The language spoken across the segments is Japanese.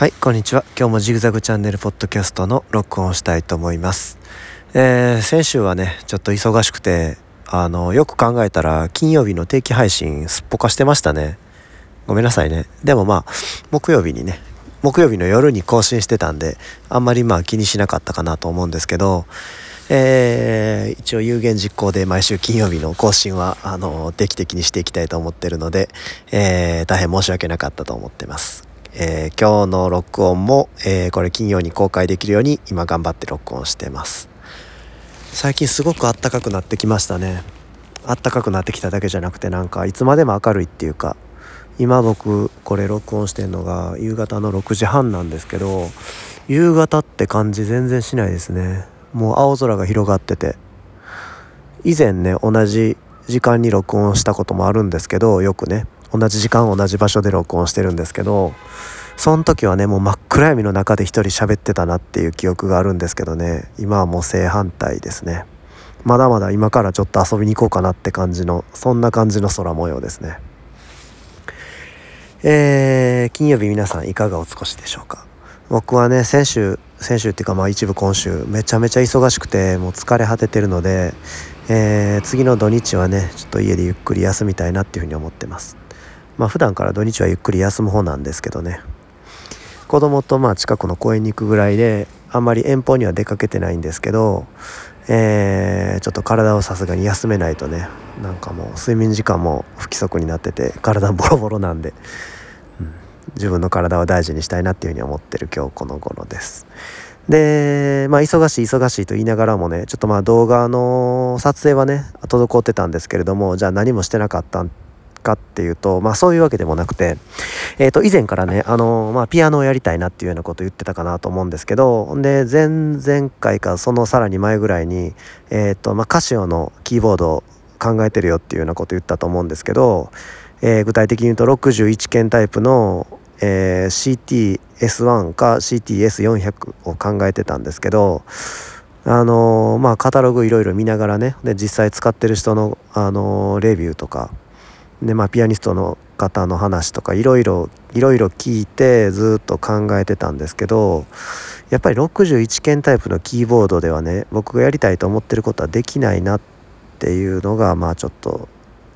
はいこんにちは。今日もジグザグチャンネルポッドキャストの録音をしたいと思います。えー、先週はねちょっと忙しくてあのよく考えたら金曜日の定期配信すっぽかしてましたね。ごめんなさいね。でもまあ木曜日にね木曜日の夜に更新してたんであんまりまあ気にしなかったかなと思うんですけどえー、一応有言実行で毎週金曜日の更新はあの定期的にしていきたいと思ってるので、えー、大変申し訳なかったと思ってます。えー、今日の録音も、えー、これ金曜に公開できるように今頑張って録音してます。最近すごくあったかくなってきましたね。あったかくなってきただけじゃなくてなんかいつまでも明るいっていうか今僕これ録音してんのが夕方の6時半なんですけど夕方って感じ全然しないですね。もう青空が広がってて。以前ね同じ時間に録音したこともあるんですけどよくね。同じ時間同じ場所で録音してるんですけどその時はねもう真っ暗闇の中で一人喋ってたなっていう記憶があるんですけどね。今はもう正反対ですね。まだまだ今からちょっと遊びに行こうかなって感じのそんな感じの空模様ですね。えー、金曜日皆さんいかがお過ごしでしょうか？僕はね先週先週っていうかまあ一部今週めちゃめちゃ忙しくてもう疲れ果ててるので、えー、次の土日はねちょっと家でゆっくり休みたいなっていうふうに思ってます。まあ普段から土日はゆっくり休む方なんですけどね。子供とまあ近くの公園に行くぐらいであんまり遠方には出かけてないんですけど、えー、ちょっと体をさすがに休めないとね。なんかもう睡眠時間も不規則になってて体ボロボロなんで、うん、自分の体を大事にしたいなっていうふうに思ってる今日この頃です。でまあ忙しい忙しいと言いながらもねちょっとまあ動画の撮影はね滞ってたんですけれどもじゃあ何もしてなかったんかっていうと、まあそういうわけでもなくて、えっ、ー、と、以前からね、あの、まあピアノをやりたいなっていうようなこと言ってたかなと思うんですけど、で、前々回かそのさらに前ぐらいに、えっ、ー、と、まあカシオのキーボードを考えてるよっていうようなこと言ったと思うんですけど、えー、具体的に言うと61件タイプの、えー、CTS1 か CTS400 を考えてたんですけど、あのー、まあカタログいろいろ見ながらねで実際使ってる人の、あのー、レビューとかでまあピアニストの方の話とかいろいろいろいろ聞いてずっと考えてたんですけどやっぱり61件タイプのキーボードではね僕がやりたいと思ってることはできないなっていうのがまあちょっと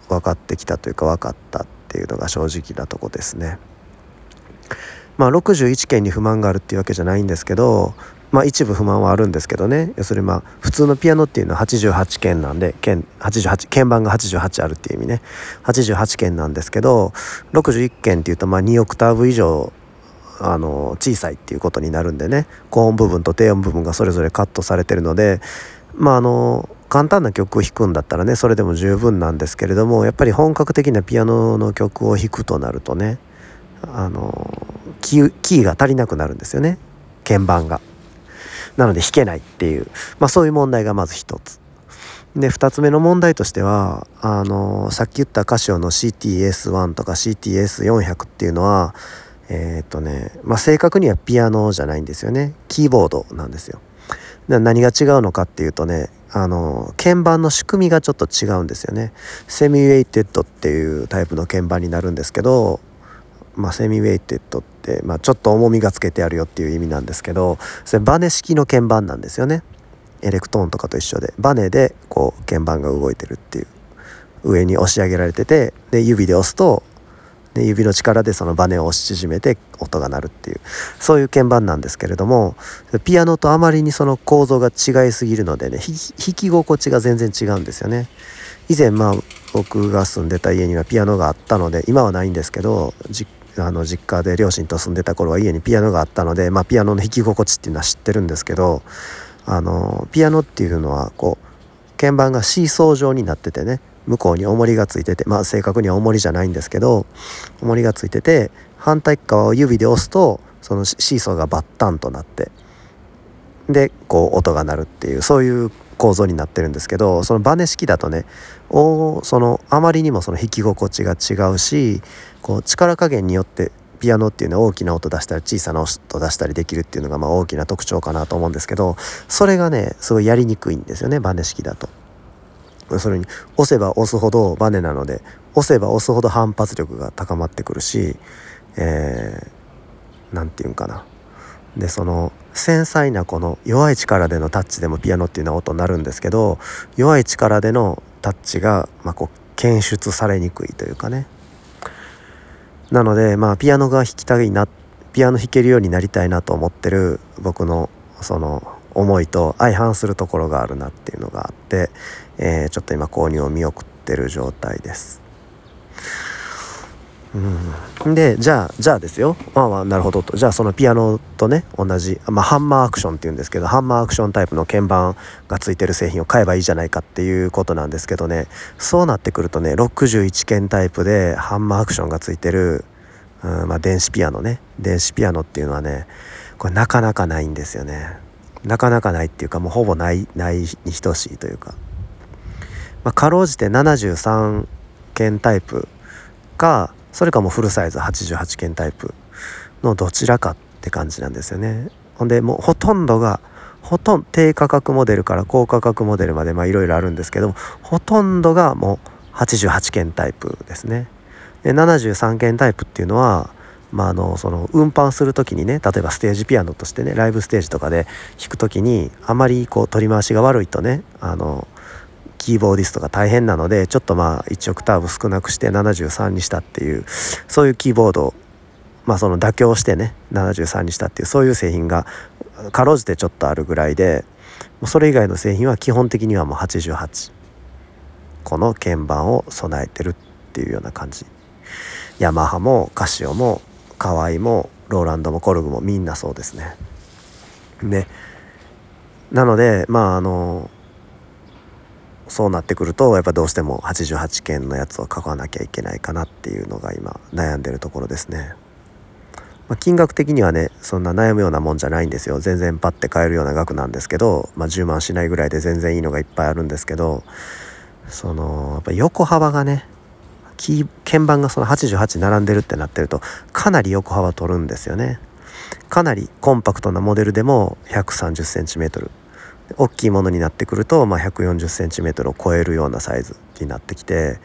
分かってきたというか分かったっていうのが正直なとこですね。まあ61件に不満があるっていうわけじゃないんですけどまあ一部不満はあるんですけどね。要するにまあ普通のピアノっていうのは88件なんで鍵88鍵盤が88あるっていう意味ね。88件なんですけど61件っていうとまあ2オクターブ以上あの小さいっていうことになるんでね。高音部分と低音部分がそれぞれカットされてるのでまああの簡単な曲を弾くんだったらねそれでも十分なんですけれどもやっぱり本格的なピアノの曲を弾くとなるとねあのキーが足りなくなるんですよね。鍵盤が。なので弾けないっていう、まあ、そういう問題がまず一つ。で2つ目の問題としてはあのさっき言ったカシオの CTS1 とか CTS400 っていうのはえっ、とね、まあ、正確にはピアノじゃないんですよねキーボードなんですよ。何が違うのかっていうとねあの鍵盤の仕組みがちょっと違うんですよね。 semi-weighted っていうタイプの鍵盤になるんですけどまあ、 semi-weighted って、まあ、ちょっと重みがつけてあるよっていう意味なんですけどそれバネ式の鍵盤なんですよね。エレクトーンとかと一緒で。バネでこう鍵盤が動いてるっていう。上に押し上げられててで指で押すとで指の力でそのバネを押し縮めて音が鳴るっていう。そういう鍵盤なんですけれどもピアノとあまりにその構造が違いすぎるのでね弾き心地が全然違うんですよね。以前まあ僕が住んでた家にはピアノがあったので今はないんですけどあの実家で両親と住んでた頃は家にピアノがあったので、まあ、ピアノの弾き心地っていうのは知ってるんですけどあのピアノっていうのはこう鍵盤がシーソー状になっててね向こうに重りがついててまあ正確には重りじゃないんですけど重りがついてて反対側を指で押すとそのシーソーがバッタンとなってでこう音が鳴るっていうそういう構造になってるんですけどそのバネ式だとねおそのあまりにもその弾き心地が違うしこう力加減によってピアノっていうのは大きな音出したり小さな音出したりできるっていうのがまあ大きな特徴かなと思うんですけどそれがねすごいやりにくいんですよねバネ式だと。それに押せば押すほどバネなので押せば押すほど反発力が高まってくるし、えー、何て言うんかなでその繊細なこの弱い力でのタッチでもピアノっていうのは音になるんですけど弱い力でのタッチが、まあ、こう検出されにくいというかねなのでまあピアノが弾きたいなピアノ弾けるようになりたいなと思ってる僕のその思いと相反するところがあるなっていうのがあって、えー、ちょっと今購入を見送ってる状態です。うん、でじゃあじゃあですよ。まあまあなるほどと。じゃあそのピアノとね同じ、まあ、ハンマーアクションっていうんですけどハンマーアクションタイプの鍵盤がついてる製品を買えばいいじゃないかっていうことなんですけどね。そうなってくるとね61鍵タイプでハンマーアクションがついてる、うんまあ、電子ピアノね。電子ピアノっていうのはねこれなかなかないんですよね。なかなかないっていうかもうほぼないないに等しいというか、まあ、かろうじて73鍵タイプかそれかもうフルサイズ88件タイプのどちらかって感じなんですよね。ほんでもうほとんどがほとんど低価格モデルから高価格モデルまでいろいろあるんですけどもほとんどがもう88件タイプですね。で73件タイプっていうのはまあ、あのその運搬する時にね例えばステージピアノとしてねライブステージとかで弾く時にあまりこう取り回しが悪いとねあのキーボーディストが大変なのでちょっとまあ1オクターブ少なくして73にしたっていうそういうキーボードをまあその妥協してね73にしたっていうそういう製品がかろうじてちょっとあるぐらいでそれ以外の製品は基本的にはもう88この鍵盤を備えてるっていうような感じ。ヤマハもカシオもカワイもローランドもコルグもみんなそうですね。でなのでまああのそうなってくるとやっぱどうしても88件のやつを書かなきゃいけないかなっていうのが今悩んでるところですね。まあ、金額的にはねそんな悩むようなもんじゃないんですよ全然パッて買えるような額なんですけど、まあ、10万しないぐらいで全然いいのがいっぱいあるんですけどそのやっぱ横幅がね鍵盤がその88並んでるってなってるとかなり横幅取るんですよねかなりコンパクトなモデルでも 130cm 大きいものになってくると、まあ、140cm を超えるようなサイズになってきて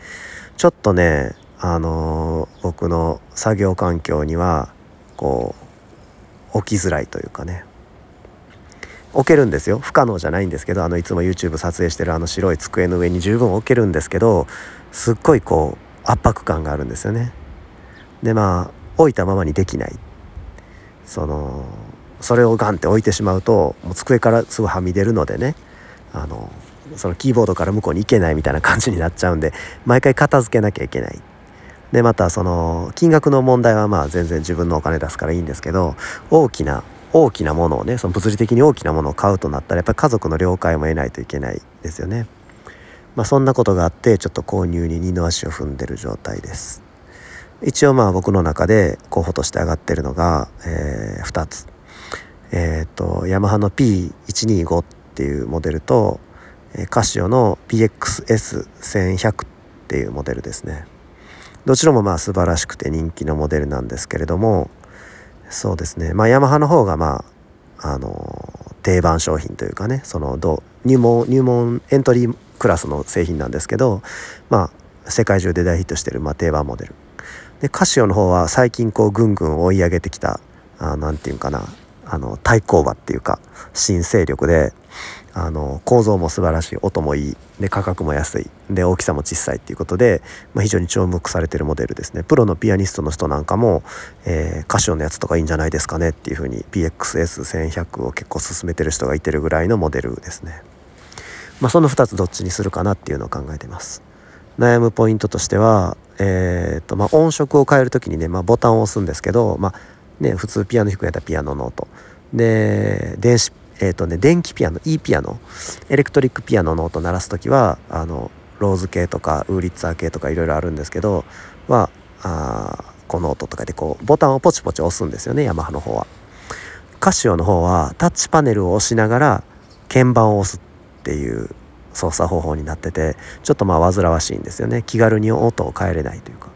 ちょっとねあのー、僕の作業環境にはこう置きづらいというかね。置けるんですよ。不可能じゃないんですけどあのいつも YouTube 撮影してるあの白い机の上に十分置けるんですけどすっごいこう圧迫感があるんですよね。でまあ置いたままにできない。そのそれをガンって置いてしまうともう机からすぐはみ出るのでねあのそのキーボードから向こうに行けないみたいな感じになっちゃうんで毎回片付けなきゃいけない。でまたその金額の問題はまあ全然自分のお金出すからいいんですけど大きな大きなものをねその物理的に大きなものを買うとなったらやっぱり家族の了解も得ないといけないですよね。まあ、そんなことがあってちょっと購入に二の足を踏んでる状態です。一応まあ僕の中で候補として上がってるのが、えー、2つ。え、ー、とヤマハの P125 っていうモデルとカシオの PXS1100 っていうモデルですね。どちらもまあ素晴らしくて人気のモデルなんですけれどもそうですね。まあヤマハの方がまああの定番商品というかねその入門入門エントリークラスの製品なんですけどまあ世界中で大ヒットしてるまあ定番モデル。でカシオの方は最近こうぐんぐん追い上げてきた何て言うかなあの対抗馬っていうか新勢力であの構造も素晴らしい音もいいで価格も安いで大きさも小さいっていうことで、まあ、非常に注目されてるモデルですね。プロのピアニストの人なんかも、えー、カシオのやつとかいいんじゃないですかねっていうふうに PXS1100 を結構勧めてる人がいてるぐらいのモデルですね。まあその2つどっちにするかなっていうのを考えてます。悩むポイントとしてはえー、とまあ音色を変える時にね、まあ、ボタンを押すんですけどまあね、普通ピアノ弾くやったらピアノの音で電子えーとね、電気ピアノ E ピアノエレクトリックピアノの音鳴らす時はあのローズ系とかウーリッツァー系とかいろいろあるんですけどはあこの音とかでこうボタンをポチポチ押すんですよねヤマハの方は。カシオの方はタッチパネルを押しながら鍵盤を押すっていう操作方法になっててちょっとまあ煩わしいんですよね気軽に音を変えれないというか。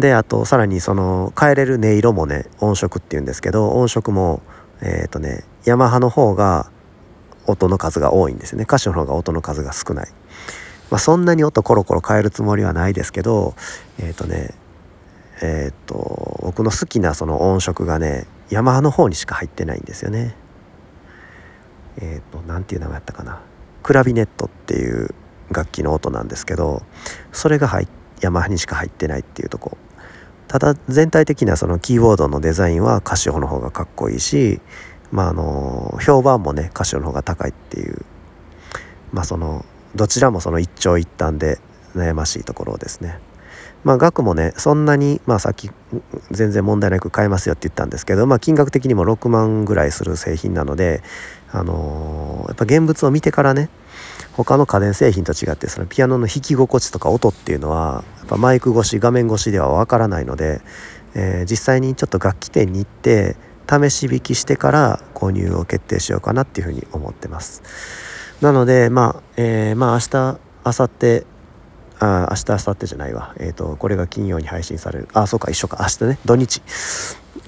であとさらにその変えれる音色もね音色っていうんですけど音色もえっ、ー、とねヤマハの方が音の数が多いんですよね。歌手の方が音の数が少ない、まあ、そんなに音コロコロ変えるつもりはないですけどえっ、ー、とねえー、っと僕の好きなその音色がねヤマハの方にしか入ってないんですよね。え、っと何ていう名前やったかな。クラビネットっていう楽器の音なんですけどそれが入ってヤマハにしか入ってないっていうとこただ全体的なそのキーボードのデザインはカシオの方がかっこいいしまああの評判もねカシオの方が高いっていうまあそのどちらもその一長一短で悩ましいところですね。まあ額もねそんなにまあさっき全然問題なく買えますよって言ったんですけどまあ金額的にも6万ぐらいする製品なのであのー、やっぱ現物を見てからね他の家電製品と違ってそのピアノの弾き心地とか音っていうのはやっぱマイク越し画面越しではわからないので、えー、実際にちょっと楽器店に行って試し弾きしてから購入を決定しようかなっていうふうに思ってます。なのでまあ、えー、まあ明日明後日あ明日明後日じゃないわ。えっ、ー、とこれが金曜に配信される。あそうか一緒か。明日ね。土日。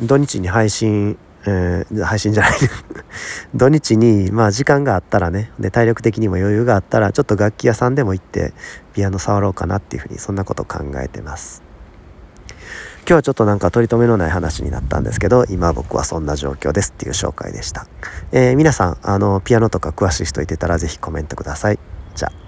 土日に配信えー、配信じゃない。土日にまあ時間があったらねで体力的にも余裕があったらちょっと楽器屋さんでも行ってピアノ触ろうかなっていうふうにそんなこと考えてます。今日はちょっとなんか取り留めのない話になったんですけど今僕はそんな状況ですっていう紹介でした、えー、皆さんあのピアノとか詳しい人いてたら是非コメントください。じゃあ。